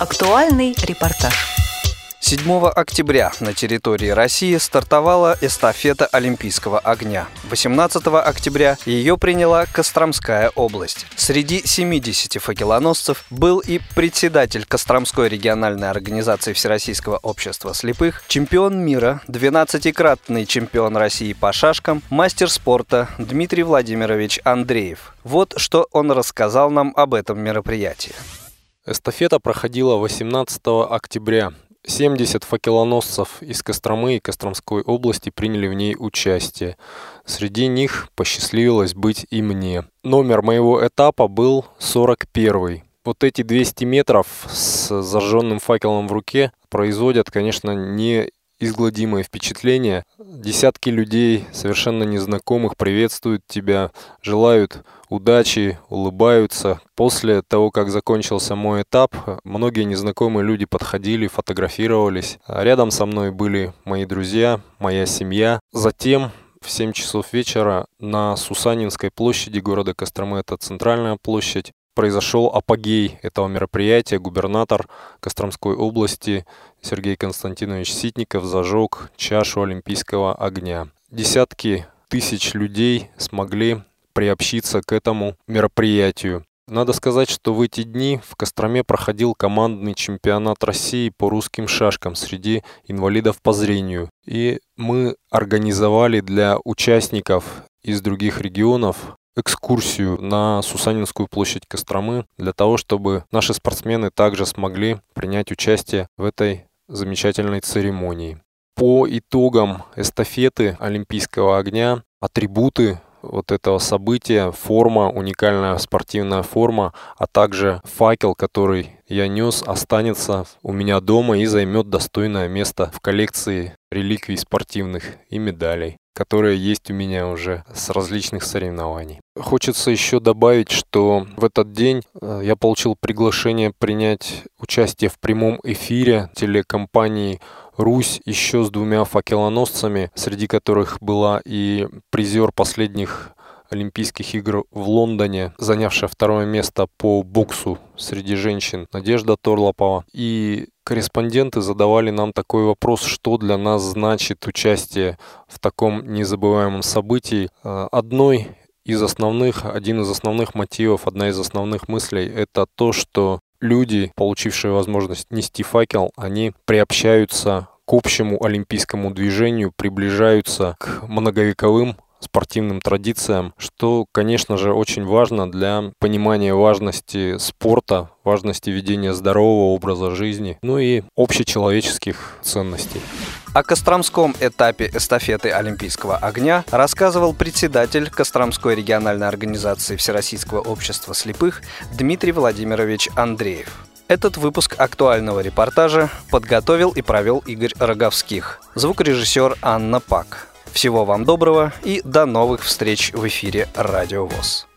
Актуальный репортаж. 7 октября на территории России стартовала эстафета Олимпийского огня. 18 октября ее приняла Костромская область. Среди 70 факелоносцев был и председатель Костромской региональной организации Всероссийского общества слепых, чемпион мира, 12-кратный чемпион России по шашкам, мастер спорта Дмитрий Владимирович Андреев. Вот что он рассказал нам об этом мероприятии. Эстафета проходила 18 октября 70 факелоносцев из Костромы и Костромской области приняли в ней участие. Среди них посчастливилось быть и мне. Номер моего этапа был 41. Вот эти 200 метров с зажженным факелом в руке производят, конечно, не изгладимое впечатление. Десятки людей, совершенно незнакомых, приветствуют тебя, желают удачи, улыбаются. После того, как закончился мой этап, многие незнакомые люди подходили, фотографировались. Рядом со мной были мои друзья, моя семья. Затем в 7 часов вечера на Сусанинской площади города Костромы, это центральная площадь, произошел апогей этого мероприятия. Губернатор Костромской области Сергей Константинович Ситников зажег чашу олимпийского огня. Десятки тысяч людей смогли приобщиться к этому мероприятию. Надо сказать, что в эти дни в Костроме проходил командный чемпионат России по русским шашкам среди инвалидов по зрению. И мы организовали для участников из других регионов экскурсию на Сусанинскую площадь Костромы для того, чтобы наши спортсмены также смогли принять участие в этой замечательной церемонии. По итогам эстафеты Олимпийского огня атрибуты вот этого события, форма, уникальная спортивная форма, а также факел, который я нес, останется у меня дома и займет достойное место в коллекции реликвий спортивных и медалей которые есть у меня уже с различных соревнований. Хочется еще добавить, что в этот день э, я получил приглашение принять участие в прямом эфире телекомпании Русь еще с двумя факелоносцами, среди которых была и призер последних Олимпийских игр в Лондоне, занявшая второе место по боксу среди женщин Надежда Торлопова. И корреспонденты задавали нам такой вопрос, что для нас значит участие в таком незабываемом событии. Э, одной из основных, один из основных мотивов, одна из основных мыслей – это то, что люди, получившие возможность нести факел, они приобщаются к общему олимпийскому движению, приближаются к многовековым спортивным традициям, что, конечно же, очень важно для понимания важности спорта, важности ведения здорового образа жизни, ну и общечеловеческих ценностей. О Костромском этапе эстафеты Олимпийского огня рассказывал председатель Костромской региональной организации Всероссийского общества слепых Дмитрий Владимирович Андреев. Этот выпуск актуального репортажа подготовил и провел Игорь Роговских. Звукорежиссер Анна Пак. Всего вам доброго и до новых встреч в эфире Радио ВОЗ.